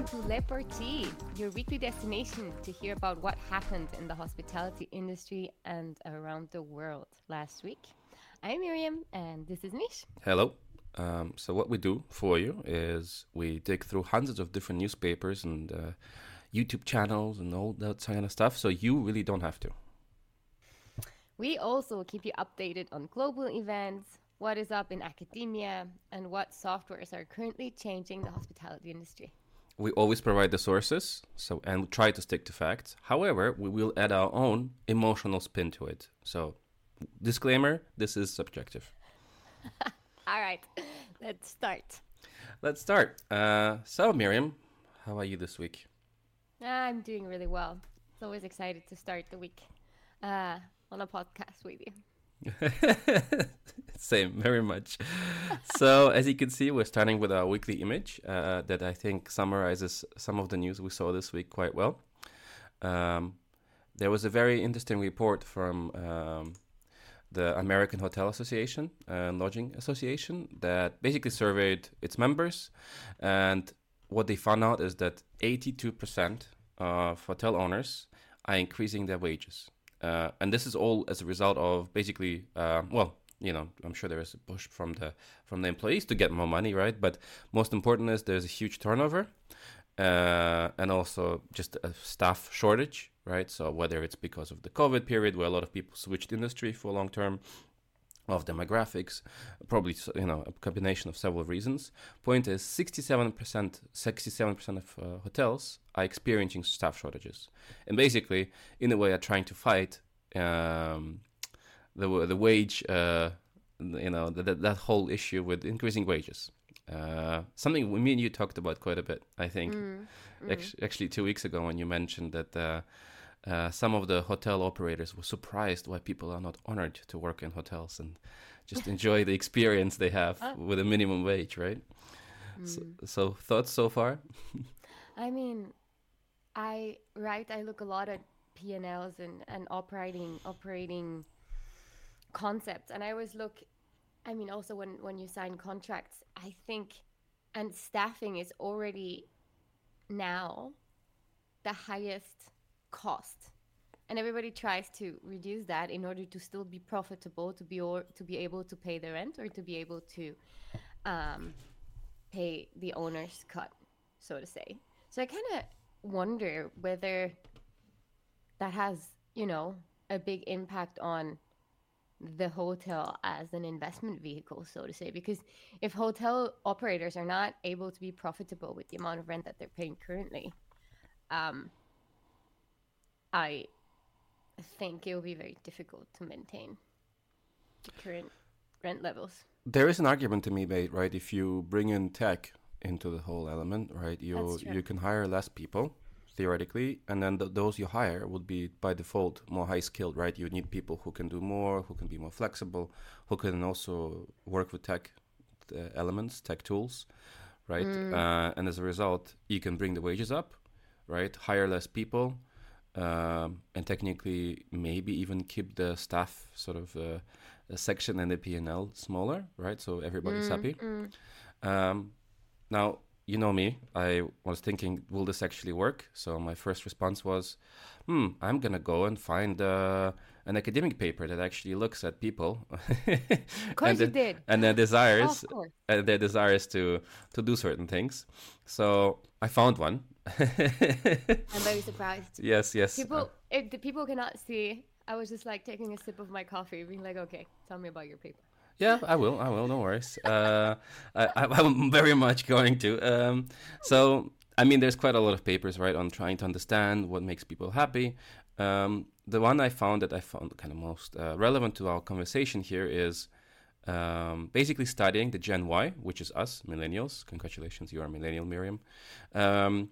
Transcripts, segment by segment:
Welcome to Le Portee, your weekly destination to hear about what happened in the hospitality industry and around the world last week. I'm Miriam, and this is Mish. Hello. Um, so what we do for you is we dig through hundreds of different newspapers and uh, YouTube channels and all that kind of stuff, so you really don't have to. We also keep you updated on global events, what is up in academia, and what softwares are currently changing the hospitality industry. We always provide the sources, so and try to stick to facts. However, we will add our own emotional spin to it. So, disclaimer: this is subjective. All right, let's start. Let's start. Uh, so, Miriam, how are you this week? I'm doing really well. It's always excited to start the week uh, on a podcast with you. Same, very much. so, as you can see, we're starting with our weekly image uh, that I think summarizes some of the news we saw this week quite well. Um, there was a very interesting report from um, the American Hotel Association and Lodging Association that basically surveyed its members. And what they found out is that 82% of hotel owners are increasing their wages. Uh, and this is all as a result of basically, uh, well, you know, I'm sure there is a push from the from the employees to get more money, right? But most important is there's a huge turnover, uh, and also just a staff shortage, right? So whether it's because of the COVID period where a lot of people switched industry for long term, of demographics, probably you know a combination of several reasons. Point is, 67%, 67% of uh, hotels are experiencing staff shortages, and basically, in a way, are trying to fight um, the the wage, uh, you know, that that whole issue with increasing wages. Uh, something me and you talked about quite a bit, I think, mm, mm. actually two weeks ago when you mentioned that uh, uh, some of the hotel operators were surprised why people are not honored to work in hotels and just enjoy the experience they have ah. with a minimum wage, right? Mm. So, so, thoughts so far? I mean, I right. I look a lot at P and Ls and and operating operating concepts, and I always look. I mean, also when when you sign contracts, I think, and staffing is already now the highest cost. And everybody tries to reduce that in order to still be profitable to be or to be able to pay the rent or to be able to um, pay the owner's cut so to say. So i kind of wonder whether that has you know a big impact on the hotel as an investment vehicle so to say. Because if hotel operators are not able to be profitable with the amount of rent that they're paying currently um, I think it will be very difficult to maintain the current rent levels. There is an argument to be made, right? If you bring in tech into the whole element, right, you you can hire less people theoretically, and then th- those you hire would be by default more high skilled, right? You need people who can do more, who can be more flexible, who can also work with tech elements, tech tools, right? Mm. Uh, and as a result, you can bring the wages up, right? Hire less people um, and technically maybe even keep the staff sort of uh, section and the P&L smaller, right? So everybody's mm, happy. Mm. Um, now, you know me, I was thinking, will this actually work? So my first response was, hmm, I'm going to go and find uh, an academic paper that actually looks at people. of course and did. And their desires, oh, and their desires to, to do certain things. So I found one I'm very surprised. Yes, yes. People, if the people cannot see, I was just like taking a sip of my coffee, being like, "Okay, tell me about your paper." Yeah, I will. I will. No worries. Uh, I, am very much going to. Um, so, I mean, there's quite a lot of papers, right, on trying to understand what makes people happy. Um, the one I found that I found kind of most uh, relevant to our conversation here is um, basically studying the Gen Y, which is us, millennials. Congratulations, you are a millennial, Miriam. Um,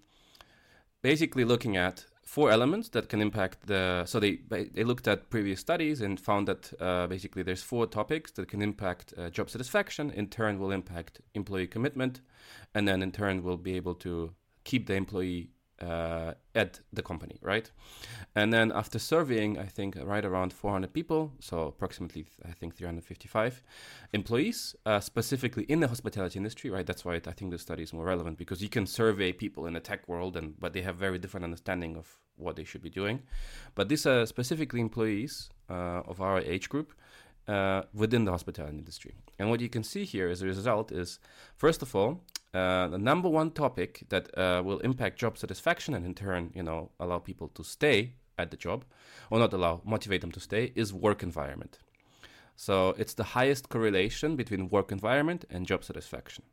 basically looking at four elements that can impact the. So they they looked at previous studies and found that uh, basically there's four topics that can impact uh, job satisfaction. In turn, will impact employee commitment, and then in turn will be able to keep the employee uh, at the company, right? And then after surveying, I think right around 400 people, so approximately I think 355 employees, uh, specifically in the hospitality industry, right? That's why I think the study is more relevant because you can survey people in the tech world, and but they have very different understanding of what they should be doing. But these are specifically employees uh, of our age group. Uh, within the hospitality industry. And what you can see here as a result is, first of all, uh, the number one topic that uh, will impact job satisfaction and in turn, you know, allow people to stay at the job, or not allow, motivate them to stay, is work environment. So it's the highest correlation between work environment and job satisfaction.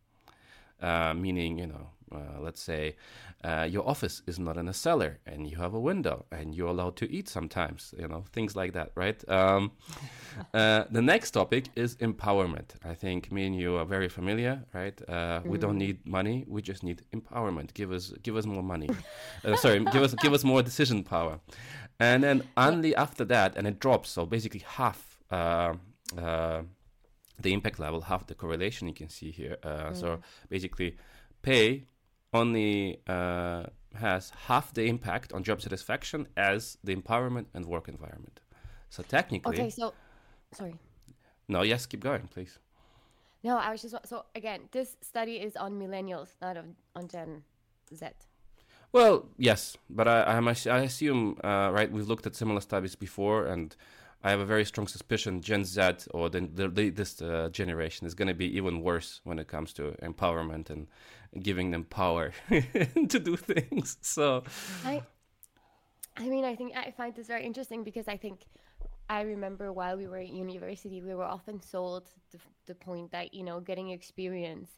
Uh, meaning, you know, uh, let's say uh, your office is not in a cellar and you have a window and you're allowed to eat sometimes, you know, things like that, right? Um, uh, the next topic is empowerment. I think me and you are very familiar, right? Uh, mm. We don't mm. need money; we just need empowerment. Give us, give us more money. Uh, sorry, give us, give us more decision power. And then only after that, and it drops. So basically, half uh, the impact level, half the correlation you can see here. Mm. So basically, pay only uh, has half the impact on job satisfaction as the empowerment and work environment. So technically. Okay, so sorry. No, yes, keep going, please. No, I was just so again, this study is on millennials, not on, on Gen Z. Well, yes, but I, I, I assume, uh, right? We've looked at similar studies before, and I have a very strong suspicion Gen Z or the, the this uh, generation is going to be even worse when it comes to empowerment and giving them power to do things. So, I, I mean, I think I find this very interesting because I think I remember while we were at university, we were often sold the, the point that you know getting experience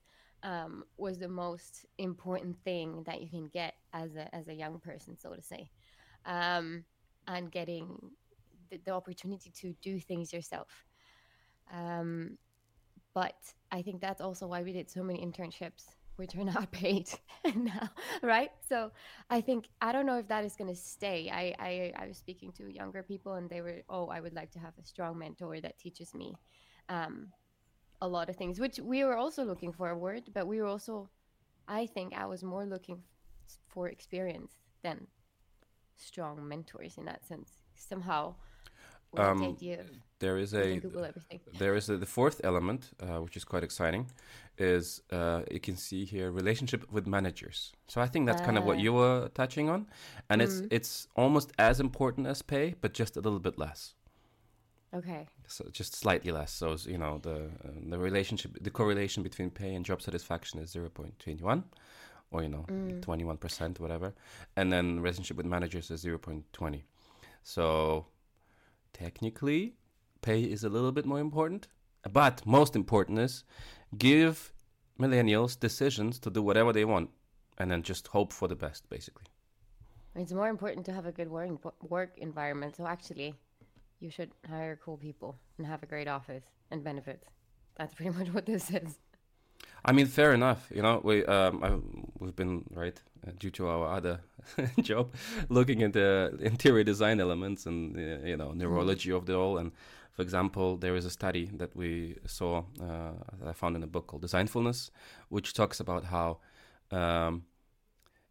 um, was the most important thing that you can get as a as a young person, so to say, um, and getting the, the, opportunity to do things yourself. Um, but I think that's also why we did so many internships, which are not paid now, right? So I think I don't know if that is going to stay. I, I I was speaking to younger people, and they were, oh, I would like to have a strong mentor that teaches me um, a lot of things, which we were also looking forward. But we were also, I think, I was more looking for experience than strong mentors in that sense. Somehow um, the there is a there is a, the fourth element, uh, which is quite exciting, is uh, you can see here relationship with managers. So I think that's kind of what you ah. were touching on, and mm. it's it's almost as important as pay, but just a little bit less. Okay. So just slightly less. So you know the uh, the relationship, the correlation between pay and job satisfaction is zero point twenty one, or you know mm. twenty one percent, whatever, and then relationship with managers is zero point twenty. So technically, pay is a little bit more important. But most important is give millennials decisions to do whatever they want and then just hope for the best, basically. It's more important to have a good work, work environment. So actually, you should hire cool people and have a great office and benefits. That's pretty much what this is. I mean, fair enough. You know, we um, I, we've been right uh, due to our other job, looking at the interior design elements and uh, you know neurology of the all. And for example, there is a study that we saw uh, I found in a book called Designfulness, which talks about how um,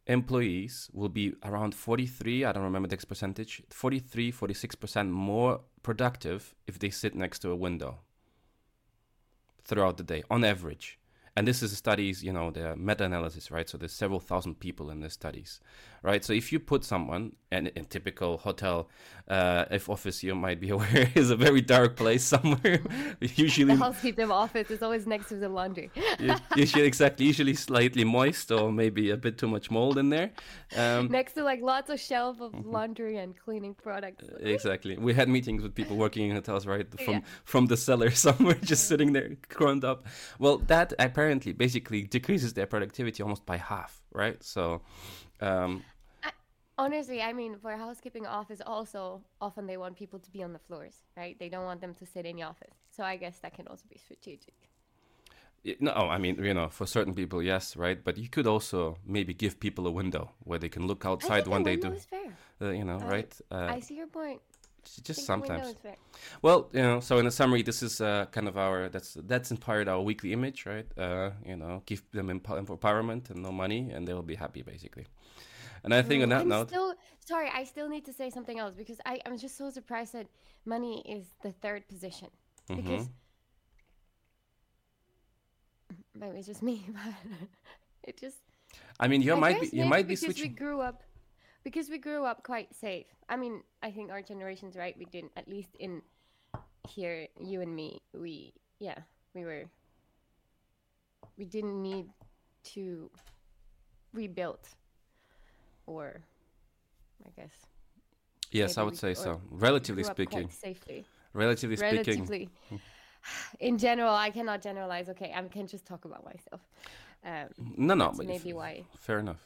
employees will be around 43 i don't remember the exact percentage 43 46% more productive if they sit next to a window throughout the day on average and this is studies, you know, the meta-analysis, right? So there's several thousand people in the studies, right? So if you put someone in a typical hotel, uh, if office you might be aware is a very dark place somewhere. usually the housekeeping office is always next to the laundry. usually exactly, usually slightly moist or maybe a bit too much mold in there. Um, next to like lots of shelf of mm-hmm. laundry and cleaning products. exactly. We had meetings with people working in hotels, right? From yeah. from the cellar somewhere, just sitting there, crumbed up. Well, that apparently apparently basically decreases their productivity almost by half, right? So, um, I, honestly, I mean, for a housekeeping office, also often they want people to be on the floors, right? They don't want them to sit in the office. So I guess that can also be strategic. No, I mean, you know, for certain people, yes, right. But you could also maybe give people a window where they can look outside when they do. Uh, you know, uh, right? Uh, I see your point just sometimes. Well, you know, so in a summary, this is uh, kind of our that's that's inspired our weekly image, right? Uh, you know, give them empowerment and no money, and they will be happy, basically. And I think on that I'm note, still sorry. I still need to say something else because I I'm just so surprised that money is the third position because Mhm. maybe it's just me, but it just I mean, you I might be you might be because we switching. grew up because we grew up quite safe. I mean, I think our generation's right. We didn't at least in here, you and me, we yeah, we were we didn't need to rebuild or I guess Yes, I would say so. Relatively speaking, safely. relatively speaking, Relatively. In general, I cannot generalize. Okay, I can just talk about myself. Um, no, no, but maybe why. fair enough.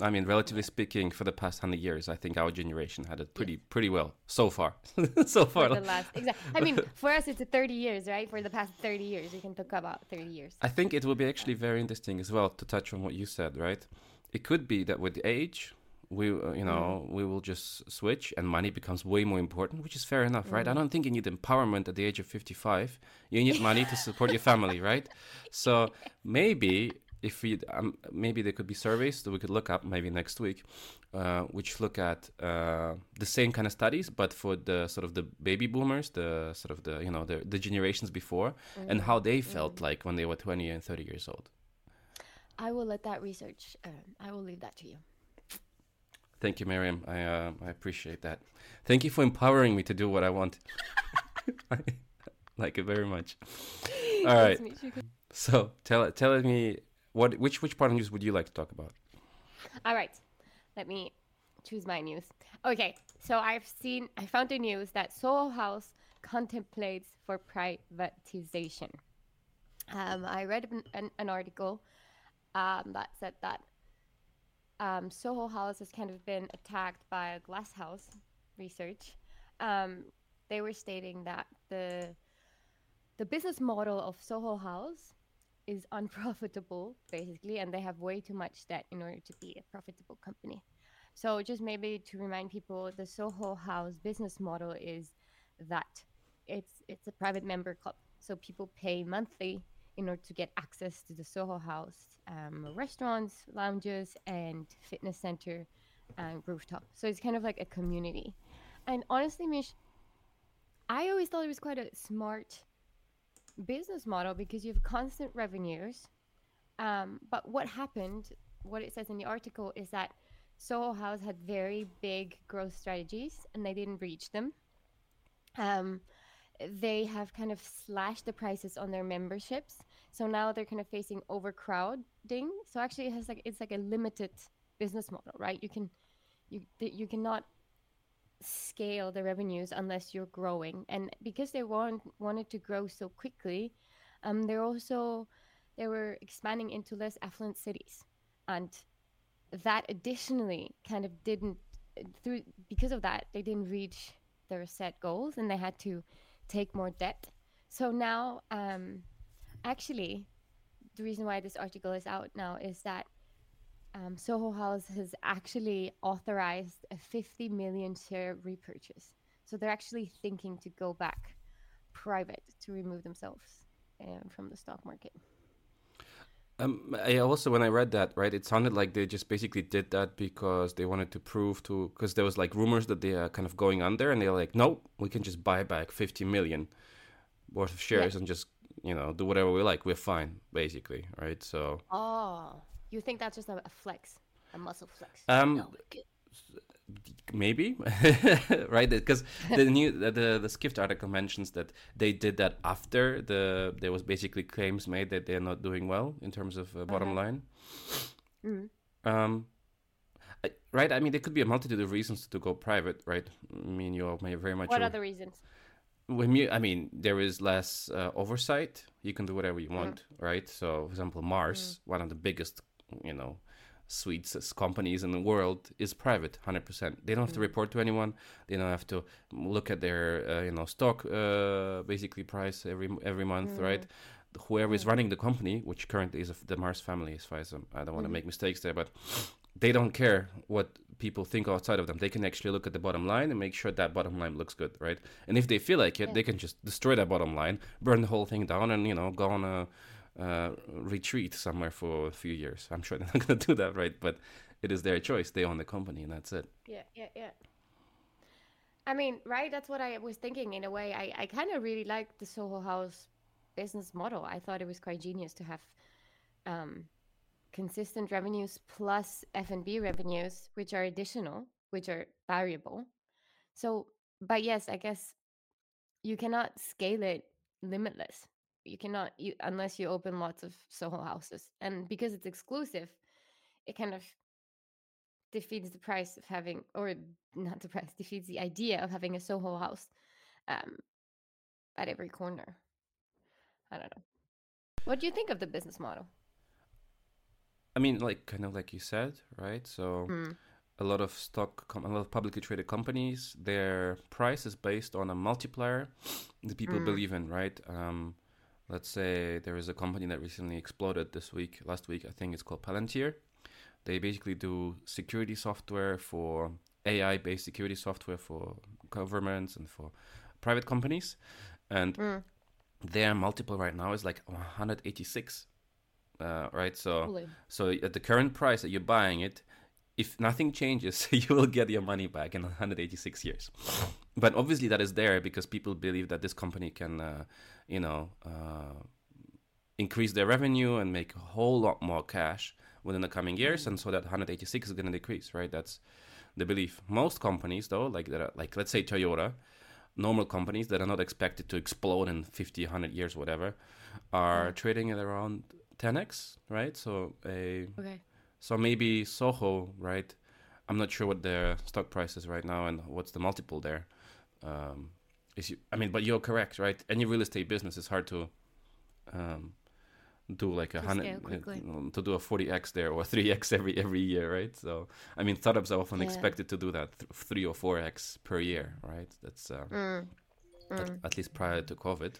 I mean, relatively speaking, for the past hundred years, I think our generation had it pretty pretty well so far. so For far, the last, exactly. I mean, for us, it's 30 years, right? For the past 30 years, we can talk about 30 years. I think it will be actually very interesting as well to touch on what you said, right? It could be that with age, we, uh, you know, we will just switch and money becomes way more important, which is fair enough, right? I don't think you need empowerment at the age of 55. You need money to support your family, right? So maybe if we, um, maybe there could be surveys that we could look up maybe next week, uh, which look at uh, the same kind of studies, but for the sort of the baby boomers, the sort of the, you know, the, the generations before, and how they felt like when they were 20 and 30 years old. I will let that research. Um, I will leave that to you. Thank you, Miriam. I uh, I appreciate that. Thank you for empowering me to do what I want. I like it very much. All right. Nice to meet you. So tell tell me what which which part of news would you like to talk about? All right. Let me choose my news. Okay. So I've seen, I found the news that Soho House contemplates for privatization. Um, I read an, an, article um, that said that um, Soho House has kind of been attacked by Glass House Research. Um, they were stating that the the business model of Soho House is unprofitable, basically, and they have way too much debt in order to be a profitable company. So, just maybe to remind people, the Soho House business model is that it's it's a private member club. So people pay monthly in order to get access to the Soho House um, restaurants, lounges, and fitness center and rooftop. So it's kind of like a community. And honestly, Mish, I always thought it was quite a smart business model because you have constant revenues. Um, but what happened, what it says in the article, is that Soho House had very big growth strategies and they didn't reach them. Um, they have kind of slashed the prices on their memberships, so now they're kind of facing overcrowding. So actually, it has like it's like a limited business model, right? You can you you cannot scale the revenues unless you're growing, and because they want wanted to grow so quickly, um, they're also they were expanding into less affluent cities, and that additionally kind of didn't through because of that they didn't reach their set goals and they had to take more debt. So now, um, actually, the reason why this article is out now is that um, Soho House has actually authorized a 50 million share repurchase. So they're actually thinking to go back private to remove themselves um, from the stock market. Um, I also when I read that right, it sounded like they just basically did that because they wanted to prove to because there was like rumors that they are kind of going under, and they're like, no, we can just buy back fifty million worth of shares and just you know do whatever we like. We're fine, basically, right? So Oh, you think that's just a, a flex, a muscle flex? um, No, maybe right because the new the, the the skift article mentions that they did that after the there was basically claims made that they're not doing well in terms of uh, bottom Uh-huh. line Mhm. um I, right i mean there could be a multitude of reasons to go private right i mean you're may very much What aw- other reasons? when you i mean there is less uh, oversight you can do whatever you Mm. want right so for example mars one of the biggest you know as companies in the world is private 100% they don't have to Mm. report to anyone they don't have to look at their uh, you know stock uh, basically price every every month Mm. right whoever is running the company which currently is of the mars family as far as I'm, i don't want to Mhm. make mistakes there but they don't care what people think outside of them they can actually look at the bottom line and make sure that bottom line looks good right and if they feel like it Yeah. they can just destroy that bottom line burn the whole thing down and you know go on a uh, retreat somewhere for a few years i'm sure they're not going to do that right but it is their choice. They own the company, and that's it. Yeah, yeah, yeah. I mean, right? That's what I was thinking in a way. I, I kind of really like the Soho House business model. I thought it was quite genius to have um, consistent revenues plus F&B revenues, which are additional, which are variable. So, but yes, I guess you cannot scale it limitless. You cannot, you, unless you open lots of Soho houses. And because it's exclusive, it kind of defeats the price of having, or not the price, defeats the idea of having a Soho house um, at every corner. I don't know. What do you think of the business model? I mean, like kind of like you said, right? So Mm. a lot of stock, com- a lot of publicly traded companies, their price is based on a multiplier that people Mm. believe in, right? Um, let's say there is a company that recently exploded this week, last week, I think it's called Palantir. They basically do security software for AI-based security software for governments and for private companies, and Mm. their multiple right now is like 186. Uh, right, so Holy. so at the current price that you're buying it, if nothing changes, you will get your money back in 186 years. But obviously, that is there because people believe that this company can, uh, you know, uh, increase their revenue and make a whole lot more cash within the coming years, and so that 186 is going to decrease. Right? That's the belief. Most companies, though, like that, are, like let's say Toyota, normal companies that are not expected to explode in 50, 100 years, whatever, are trading at around 10x, right? So a Okay. So maybe Soho, right? I'm not sure what their stock price is right now and what's the multiple there. Um, is you, I mean, but you're correct, right? Any real estate business is hard to um, do like a hundred scale um, to do a 40x there or 3x every every year, right? So I mean, startups are often Yeah. expected to do that th- three or four x per year, right? That's uh, Mm. at, Mm. at least prior to COVID.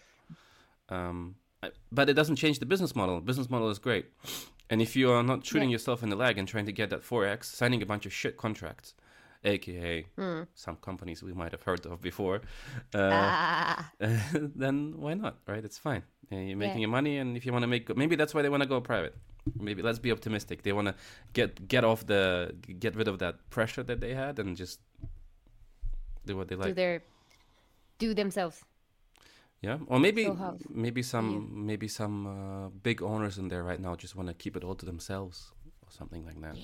Um, I- but it doesn't change the business model. Business model is great, and if you are not shooting Yeah. yourself in the leg and trying to get that four x, signing a bunch of shit contracts, aka Mm. some companies we might have heard of before, uh, Ah. then why not? Right? It's fine. You're making Yeah. your money, and if you want to make, maybe that's why they want to go private. Maybe let's be optimistic. They want to get get off the get rid of that pressure that they had and just do what they like. do their do themselves. Yeah, or maybe maybe some maybe some uh, big owners in there right now just want to keep it all to themselves or something like that.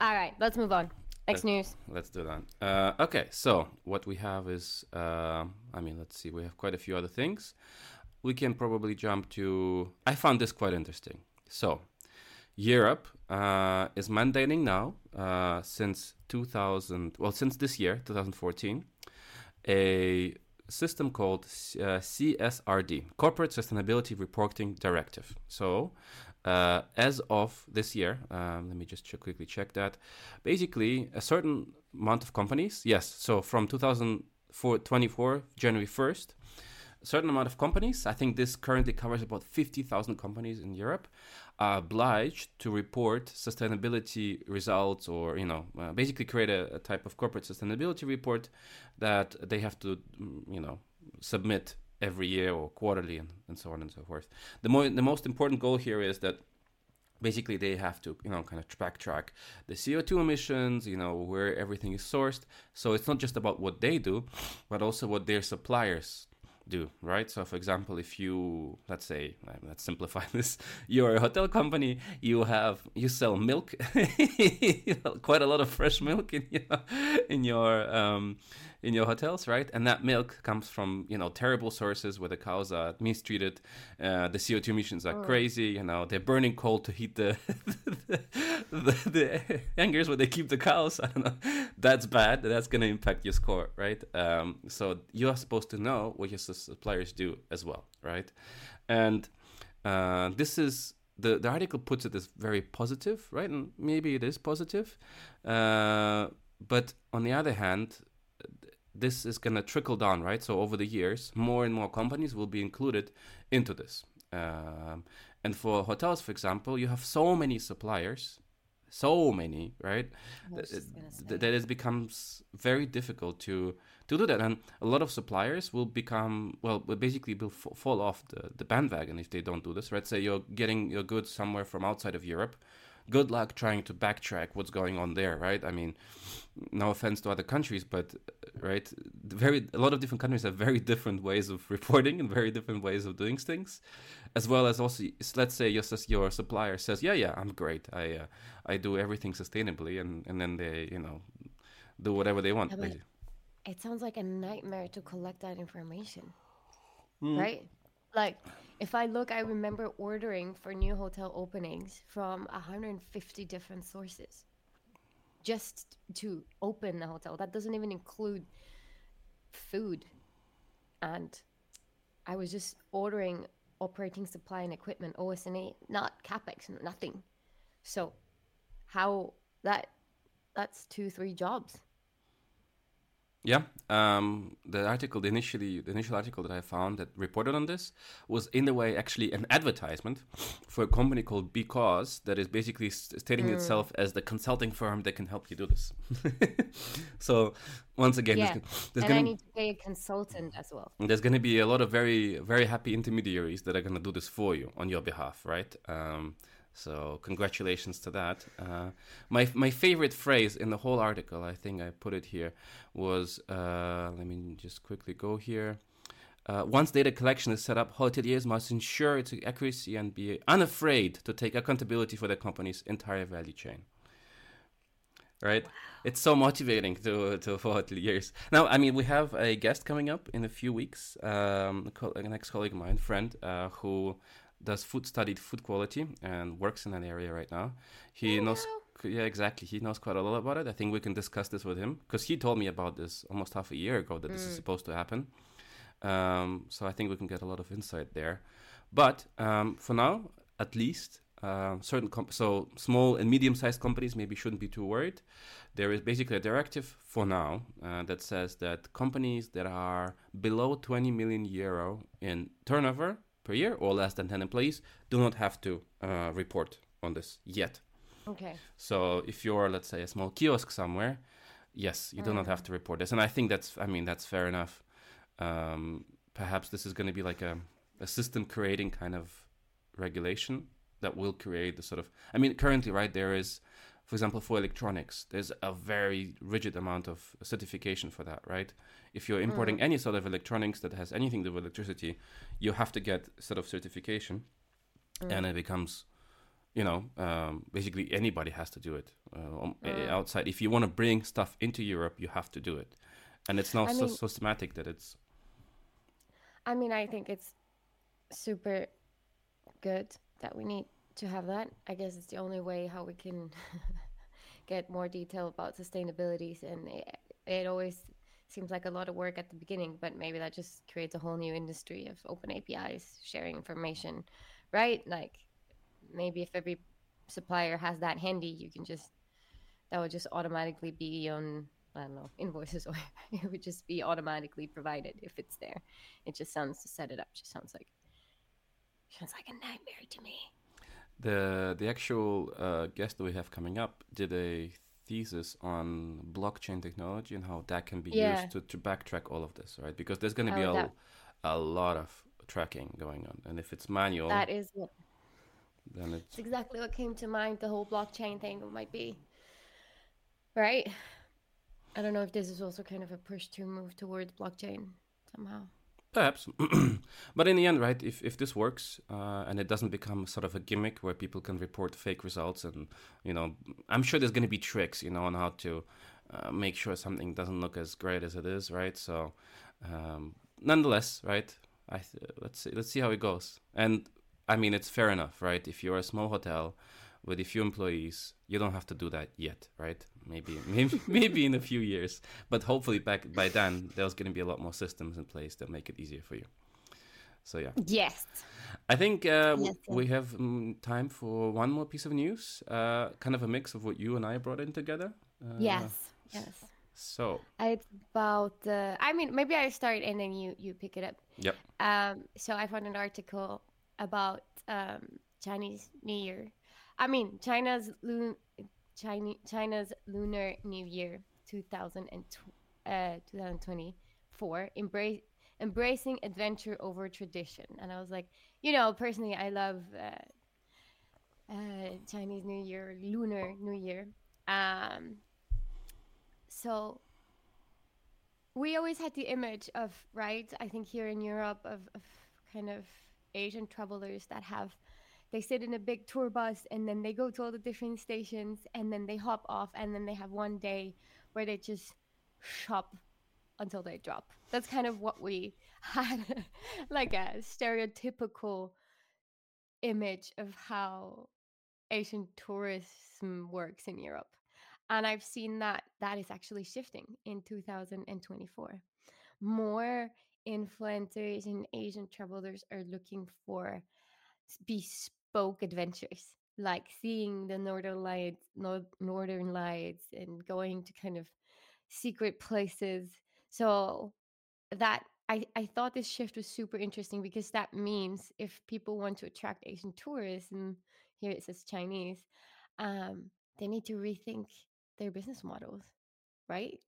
All right, let's move on. Next news. Let's do that. Uh, okay, so what we have is, uh, I mean, let's see, we have quite a few other things. We can probably jump to. I found this quite interesting. So, Europe uh, is mandating now, uh, since 2000, well, since this year, 2014, a system called uh, CSRD, Corporate Sustainability Reporting Directive. So, uh, as of this year, um, let me just quickly check that. Basically, a certain amount of companies, yes, so from 2024, January 1st, a certain amount of companies, I think this currently covers about 50,000 companies in Europe, are obliged to report sustainability results or, you know, uh, basically create a, a type of corporate sustainability report that they have to, mm, you know, submit every year or quarterly and, and so on and so forth. The, the most important goal here is that basically they have to you know kind of track track the co2 emissions you know where everything is sourced so it's not just about what they do but also what their suppliers do right? So for example if you let's say let's simplify this you're a hotel company you have you sell milk quite a lot of fresh milk in your in your um in your hotels right? And that milk comes from you know terrible sources where the cows are mistreated. Uh, the co2 emissions are Oh. crazy you know they're burning coal to heat the the, the hangars where they keep the cows. I don't know. That's bad. That's going to impact your score right? Um, so you're supposed to know what your suppliers do as well right? And uh, this is the, the article puts it as very positive right? And maybe it is positive. Uh, but on the other hand this is going to trickle down, right? So over the years, more and more companies will be included into this. Um, and for hotels, for example, you have so many suppliers, so many, right? That, just gonna say. that it becomes very difficult to to do that, and a lot of suppliers will become well, will basically will f- fall off the, the bandwagon if they don't do this. Right? Say you're getting your goods somewhere from outside of Europe, good luck trying to backtrack what's going on there, right? I mean, no offense to other countries, but uh, right, very a lot of different countries have very different ways of reporting and very different ways of doing things, as well as also let's say your your supplier says, yeah, yeah, I'm great, I uh, I do everything sustainably, and and then they you know do whatever they want. It sounds like a nightmare to collect that information, mm. right? Like if I look, I remember ordering for new hotel openings from 150 different sources just to open the hotel. That doesn't even include food. And I was just ordering operating supply and equipment, OS&A, not capex, nothing. So how that that's two, three jobs. Yeah, um, the article, the initially the initial article that I found that reported on this was in a way actually an advertisement for a company called Because that is basically stating mm. itself as the consulting firm that can help you do this. so once again, yeah. there's, there's and gonna, I need to pay a consultant as well. There's going to be a lot of very very happy intermediaries that are going to do this for you on your behalf, right? Um, so congratulations to that. Uh, my my favorite phrase in the whole article, I think I put it here, was uh, let me just quickly go here. Uh, once data collection is set up, hoteliers must ensure its accuracy and be unafraid to take accountability for their company's entire value chain. Right? Wow. It's so motivating to, to for hoteliers. Now, I mean, we have a guest coming up in a few weeks, um, an ex colleague of mine, friend, uh, who does food studied food quality and works in that area right now. He oh, knows yeah exactly he knows quite a lot about it. I think we can discuss this with him because he told me about this almost half a year ago that mm. this is mm. supposed to happen. Um, so I think we can get a lot of insight there. But um, for now, at least, uh, certain comp- so small and medium-sized companies maybe shouldn't be too worried. There is basically a directive for now uh, that says that companies that are below 20 million euro in turnover per year or less than 10 employees do not have to uh, report on this yet. Okay. So if you're, let's say, a small kiosk somewhere, yes, you mm. do not have mm. to report this. And I think that's, I mean, that's fair enough. Um, perhaps this is going to be like a, a system creating kind of regulation that will create the sort of, I mean, currently, right, there is, for example, for electronics, there's a very rigid amount of certification for that, right? if you're importing mm. any sort of electronics that has anything to do with electricity, you have to get sort of certification, mm. and it becomes, you know, um, basically anybody has to do it uh, um, mm. outside. If you want to bring stuff into Europe, you have to do it, and it's not I so mean, systematic that it's. I mean, I think it's super good that we need to have that. I guess it's the only way how we can get more detail about sustainability, and it, it always seems like a lot of work at the beginning, but maybe that just creates a whole new industry of open APIs sharing information, right? Like maybe if every supplier has that handy, you can just that would just automatically be on I don't know invoices, or it would just be automatically provided if it's there. It just sounds to set it up. Just sounds like sounds like a nightmare to me. The the actual uh, guest that we have coming up did a thesis on blockchain technology and how that can be yeah. used to, to backtrack all of this, right? Because there's going to be oh, a, that... a lot of tracking going on. And if it's manual, that is what, then it's... it's exactly what came to mind. The whole blockchain thing might be, right? I don't know if this is also kind of a push to move towards blockchain somehow. Perhaps, but in the end, right? If if this works uh, and it doesn't become sort of a gimmick where people can report fake results, and you know, I'm sure there's going to be tricks, you know, on how to uh, make sure something doesn't look as great as it is, right? So, um, nonetheless, right? I let's see, let's see how it goes. And I mean, it's fair enough, right? If you're a small hotel with a few employees, you don't have to do that yet, right? maybe maybe maybe in a few years. But hopefully back by then there's going to be a lot more systems in place that make it easier for you. So yeah. Yes. I think uh, yes, yes. we have um, time for one more piece of news uh, kind of a mix of what you and i brought in together. Uh, yes yes. so. It's about uh, i mean maybe i start and then you you pick it up. Yep. Um so i found an article about um chinese new year i mean china's China, China's Lunar New Year 2020, uh, 2024, embrace, embracing adventure over tradition. And I was like, you know, personally, I love uh, uh, Chinese New Year, Lunar New Year. Um, so we always had the image of right. I think here in Europe of, of kind of Asian travelers that have they sit in a big tour bus and then they go to all the different stations and then they hop off and then they have one day where they just shop until they drop. That's kind of what we had like a stereotypical image of how Asian tourism works in Europe. And I've seen that that is actually shifting in 2024. More influencers and Asian travelers are looking for bespoke adventures, like seeing the northern lights, northern lights, and going to kind of secret places. So that I, I thought this shift was super interesting because that means if people want to attract Asian tourists, and here it says Chinese, um, they need to rethink their business models, right?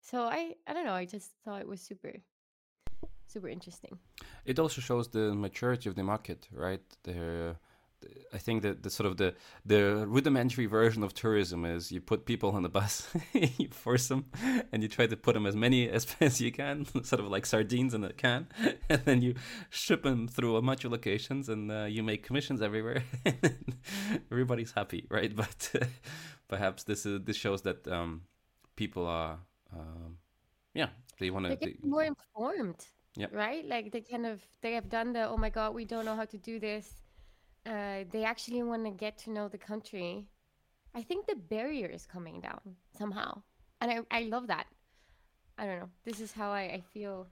So I I don't know. I just thought it was super super interesting. It also shows the maturity of the market, right? The, I think that the sort of the the rudimentary version of tourism is you put people on the bus, you force them, and you try to put them as many as, as you can, sort of like sardines in a can, and then you ship them through a bunch of locations, and uh, you make commissions everywhere. Everybody's happy, right? But uh, perhaps this is this shows that um, people are, um, yeah, they want to get more informed yeah. Right? Like they kind of they have done the oh my god, we don't know how to do this. Uh, they actually want to get to know the country. I think the barrier is coming down somehow. And I, I love that. I don't know. This is how I, I feel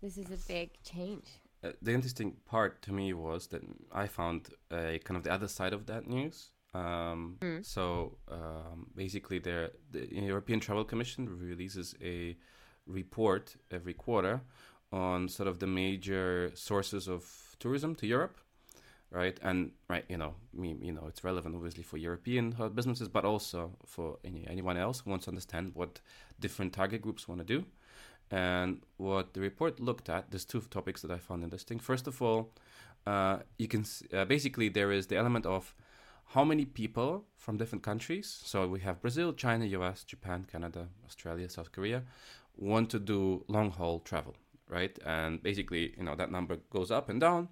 this is a big change. Uh, the interesting part to me was that I found a kind of the other side of that news. Um, mm. So um, basically, there the European Travel Commission releases a report every quarter on sort of the major sources of tourism to Europe, right? And right, you know, me, you know, it's relevant obviously for European businesses, but also for any anyone else who wants to understand what different target groups want to do. And what the report looked at, there's two topics that I found interesting. First of all, uh, you can uh, basically there is the element of how many people from different countries. So we have Brazil, China, US, Japan, Canada, Australia, South Korea want to do long haul travel, right? And basically, you know, that number goes up and down.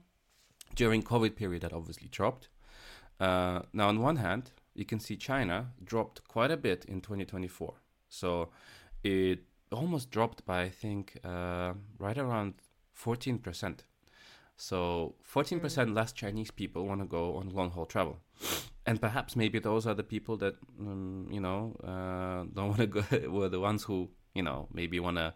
During COVID period, that obviously dropped. Uh, now, on one hand, you can see China dropped quite a bit in 2024. So it almost dropped by, I think, uh, right around 14%. So 14% mm. less Chinese people want to go on long haul travel. And perhaps maybe those are the people that, um, you know, uh, don't want to go, were the ones who you know maybe want to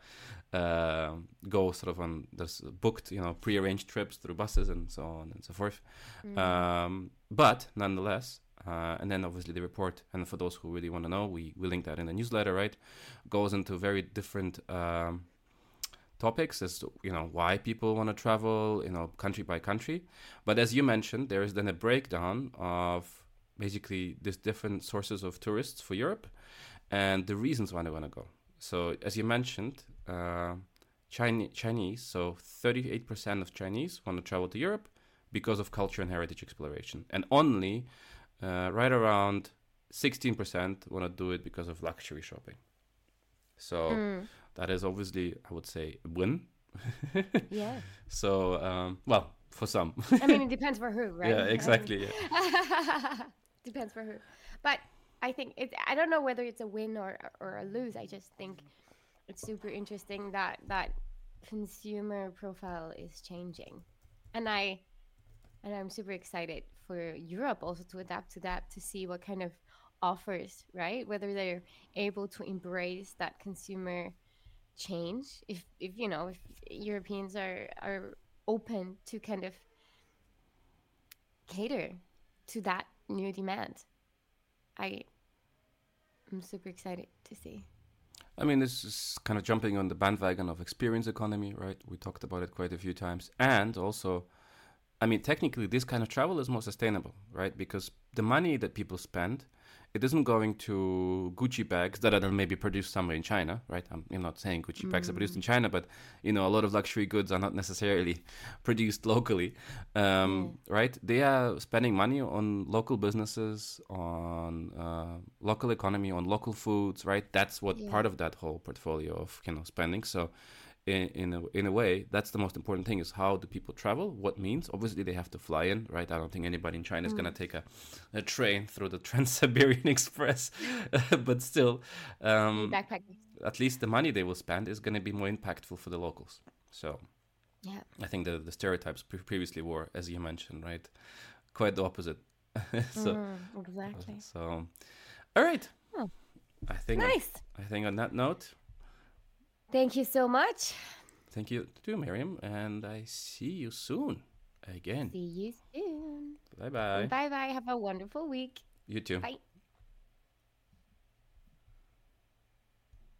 uh, go sort of on this booked you know pre-arranged trips through buses and so on and so forth. Mm. um, but nonetheless uh, and then obviously the report and for those who really want to know we, we link that in the newsletter right? Goes into very different um, topics as to you know why people want to travel you know country by country. But as you mentioned there is then a breakdown of basically these different sources of tourists for europe and the reasons why they want to go so as you mentioned, uh, Chinese, Chinese, so 38% of Chinese want to travel to Europe because of culture and heritage exploration, and only uh, right around 16% want to do it because of luxury shopping. So mm. that is obviously, I would say, a win. yeah. So, um, well, for some. I mean, it depends for who, right? Yeah, exactly. Yeah. depends for who. But I think it's I don't know whether it's a win or or a lose. I just think mm-hmm. it's super interesting that that consumer profile is changing, and I and I'm super excited for Europe also to adapt to that to see what kind of offers right? Whether they're able to embrace that consumer change. If if you know if Europeans are are open to kind of cater to that new demand. I I'm super excited to see. I mean, this is kind of jumping on the bandwagon of experience economy, right? We talked about it quite a few times. And also, I mean, technically, this kind of travel is more sustainable, right? Because the money that people spend it isn't going to Gucci bags that are then maybe produced somewhere in China, right? I'm, I'm not saying Gucci bags are produced in China, but you know, a lot of luxury goods are not necessarily produced locally, um, right? They are spending money on local businesses, on uh, local economy, on local foods, right? That's what Yeah. part of that whole portfolio of you know spending. So in in a, in a way, that's the most important thing is how do people travel? What means? Obviously, they have to fly in, right? I don't think anybody in China is going to take a, a train through the Trans-Siberian Express, but still, um, at least the money they will spend is going to be more impactful for the locals. So Yeah. I think the the stereotypes pre- previously were, as you mentioned, right, quite the opposite. so Mm, exactly. so, all right. Oh. I think Nice. I think on that note, Thank you so much. thank you too, Miriam, and I see you soon again. See you soon. Bye bye. Bye bye. Have a wonderful week. You too. Bye.